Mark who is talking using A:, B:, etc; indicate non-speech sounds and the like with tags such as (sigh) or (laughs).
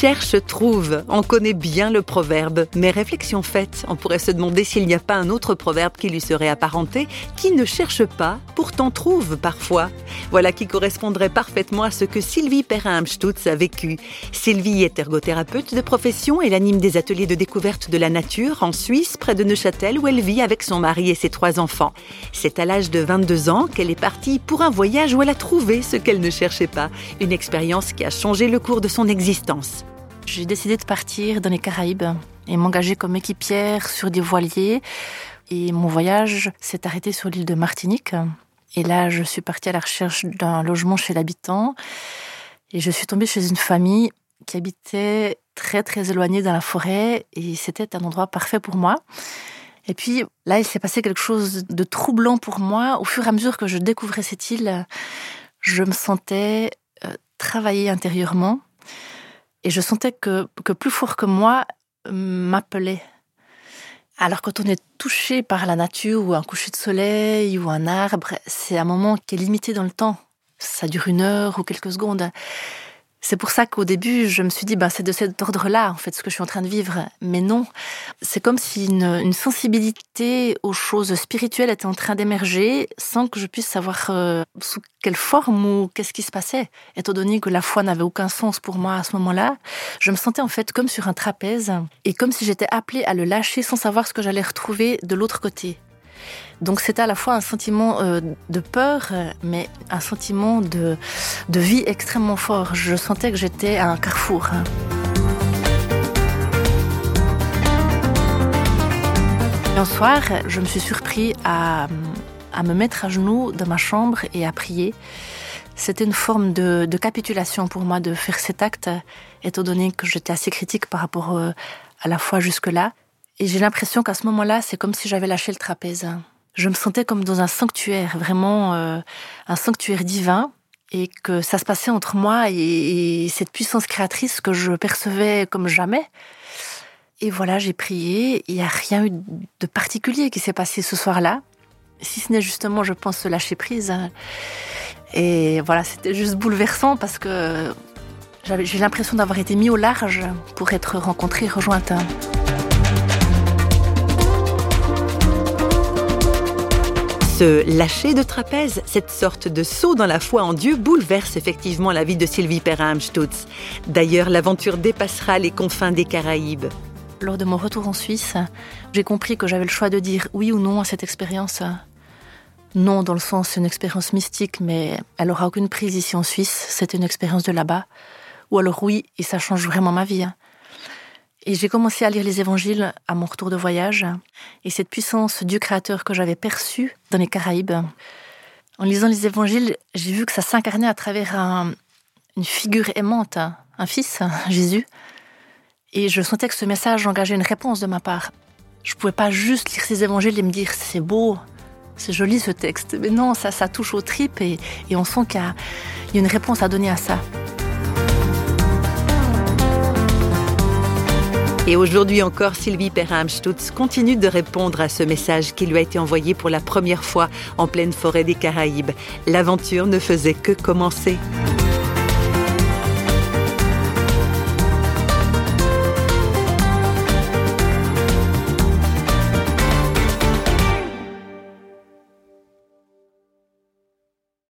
A: cherche trouve. On connaît bien le proverbe, mais réflexion faite, on pourrait se demander s'il n'y a pas un autre proverbe qui lui serait apparenté, qui ne cherche pas, pourtant trouve parfois. Voilà qui correspondrait parfaitement à ce que Sylvie Perrin-Amstutz a vécu. Sylvie est ergothérapeute de profession et anime des ateliers de découverte de la nature en Suisse, près de Neuchâtel, où elle vit avec son mari et ses trois enfants. C'est à l'âge de 22 ans qu'elle est partie pour un voyage où elle a trouvé ce qu'elle ne cherchait pas, une expérience qui a changé le cours de son existence.
B: J'ai décidé de partir dans les Caraïbes et m'engager comme équipière sur des voiliers. Et mon voyage s'est arrêté sur l'île de Martinique. Et là, je suis partie à la recherche d'un logement chez l'habitant. Et je suis tombée chez une famille qui habitait très très éloignée dans la forêt. Et c'était un endroit parfait pour moi. Et puis là, il s'est passé quelque chose de troublant pour moi. Au fur et à mesure que je découvrais cette île, je me sentais euh, travailler intérieurement. Et je sentais que, que plus fort que moi m'appelait. Alors quand on est touché par la nature ou un coucher de soleil ou un arbre, c'est un moment qui est limité dans le temps. Ça dure une heure ou quelques secondes. C'est pour ça qu'au début, je me suis dit, bah, c'est de cet ordre-là, en fait, ce que je suis en train de vivre. Mais non, c'est comme si une, sensibilité aux choses spirituelles était en train d'émerger sans que je puisse savoir euh, sous quelle forme ou qu'est-ce qui se passait. Étant donné que la foi n'avait aucun sens pour moi à ce moment-là, je me sentais en fait comme sur un trapèze et comme si j'étais appelée à le lâcher sans savoir ce que j'allais retrouver de l'autre côté. Donc c'était à la fois un sentiment euh, de peur, mais un sentiment de, de vie extrêmement fort. Je sentais que j'étais à un carrefour. un soir, je me suis surpris à, à, me mettre à genoux dans ma chambre et à prier. C'était une forme de, capitulation pour moi de faire cet acte, étant donné que j'étais assez critique par rapport euh, à la foi jusque-là. Et j'ai l'impression qu'à ce moment-là, c'est comme si j'avais lâché le trapèze je me sentais comme dans un sanctuaire, vraiment euh, un sanctuaire divin, et que ça se passait entre moi et, cette puissance créatrice que je percevais comme jamais. Et voilà, j'ai prié, il n'y a rien eu de particulier qui s'est passé ce soir-là, si ce n'est justement, je pense, lâcher prise. Et voilà, c'était juste bouleversant parce que j'ai l'impression d'avoir été mis au large pour être rencontrée, rejointe.
A: Ce lâcher de trapèze, cette sorte de saut dans la foi en Dieu, bouleverse effectivement la vie de Sylvie Perrin-Amstutz. D'ailleurs, l'aventure dépassera les confins des Caraïbes.
B: Lors de mon retour en Suisse, j'ai compris que j'avais le choix de dire oui ou non à cette expérience. Non, dans le sens, une expérience mystique, mais elle aura aucune prise ici en Suisse. C'est une expérience de là-bas. Ou alors oui, et ça change vraiment ma vie. Et j'ai commencé à lire les évangiles à mon retour de voyage. Et cette puissance du Créateur que j'avais perçue dans les Caraïbes, en lisant les évangiles, j'ai vu que ça s'incarnait à travers une figure aimante, un fils, (laughs) Jésus. Et je sentais que ce message engageait une réponse de ma part. Je pouvais pas juste lire ces évangiles et me dire c'est beau, c'est joli ce texte. Mais non, ça, ça touche aux tripes et, et on sent qu'il y a une réponse à donner à ça.
A: Et aujourd'hui encore, Sylvie Perrin-Amstutz continue de répondre à ce message qui lui a été envoyé pour la première fois en pleine forêt des Caraïbes. L'aventure ne faisait que commencer.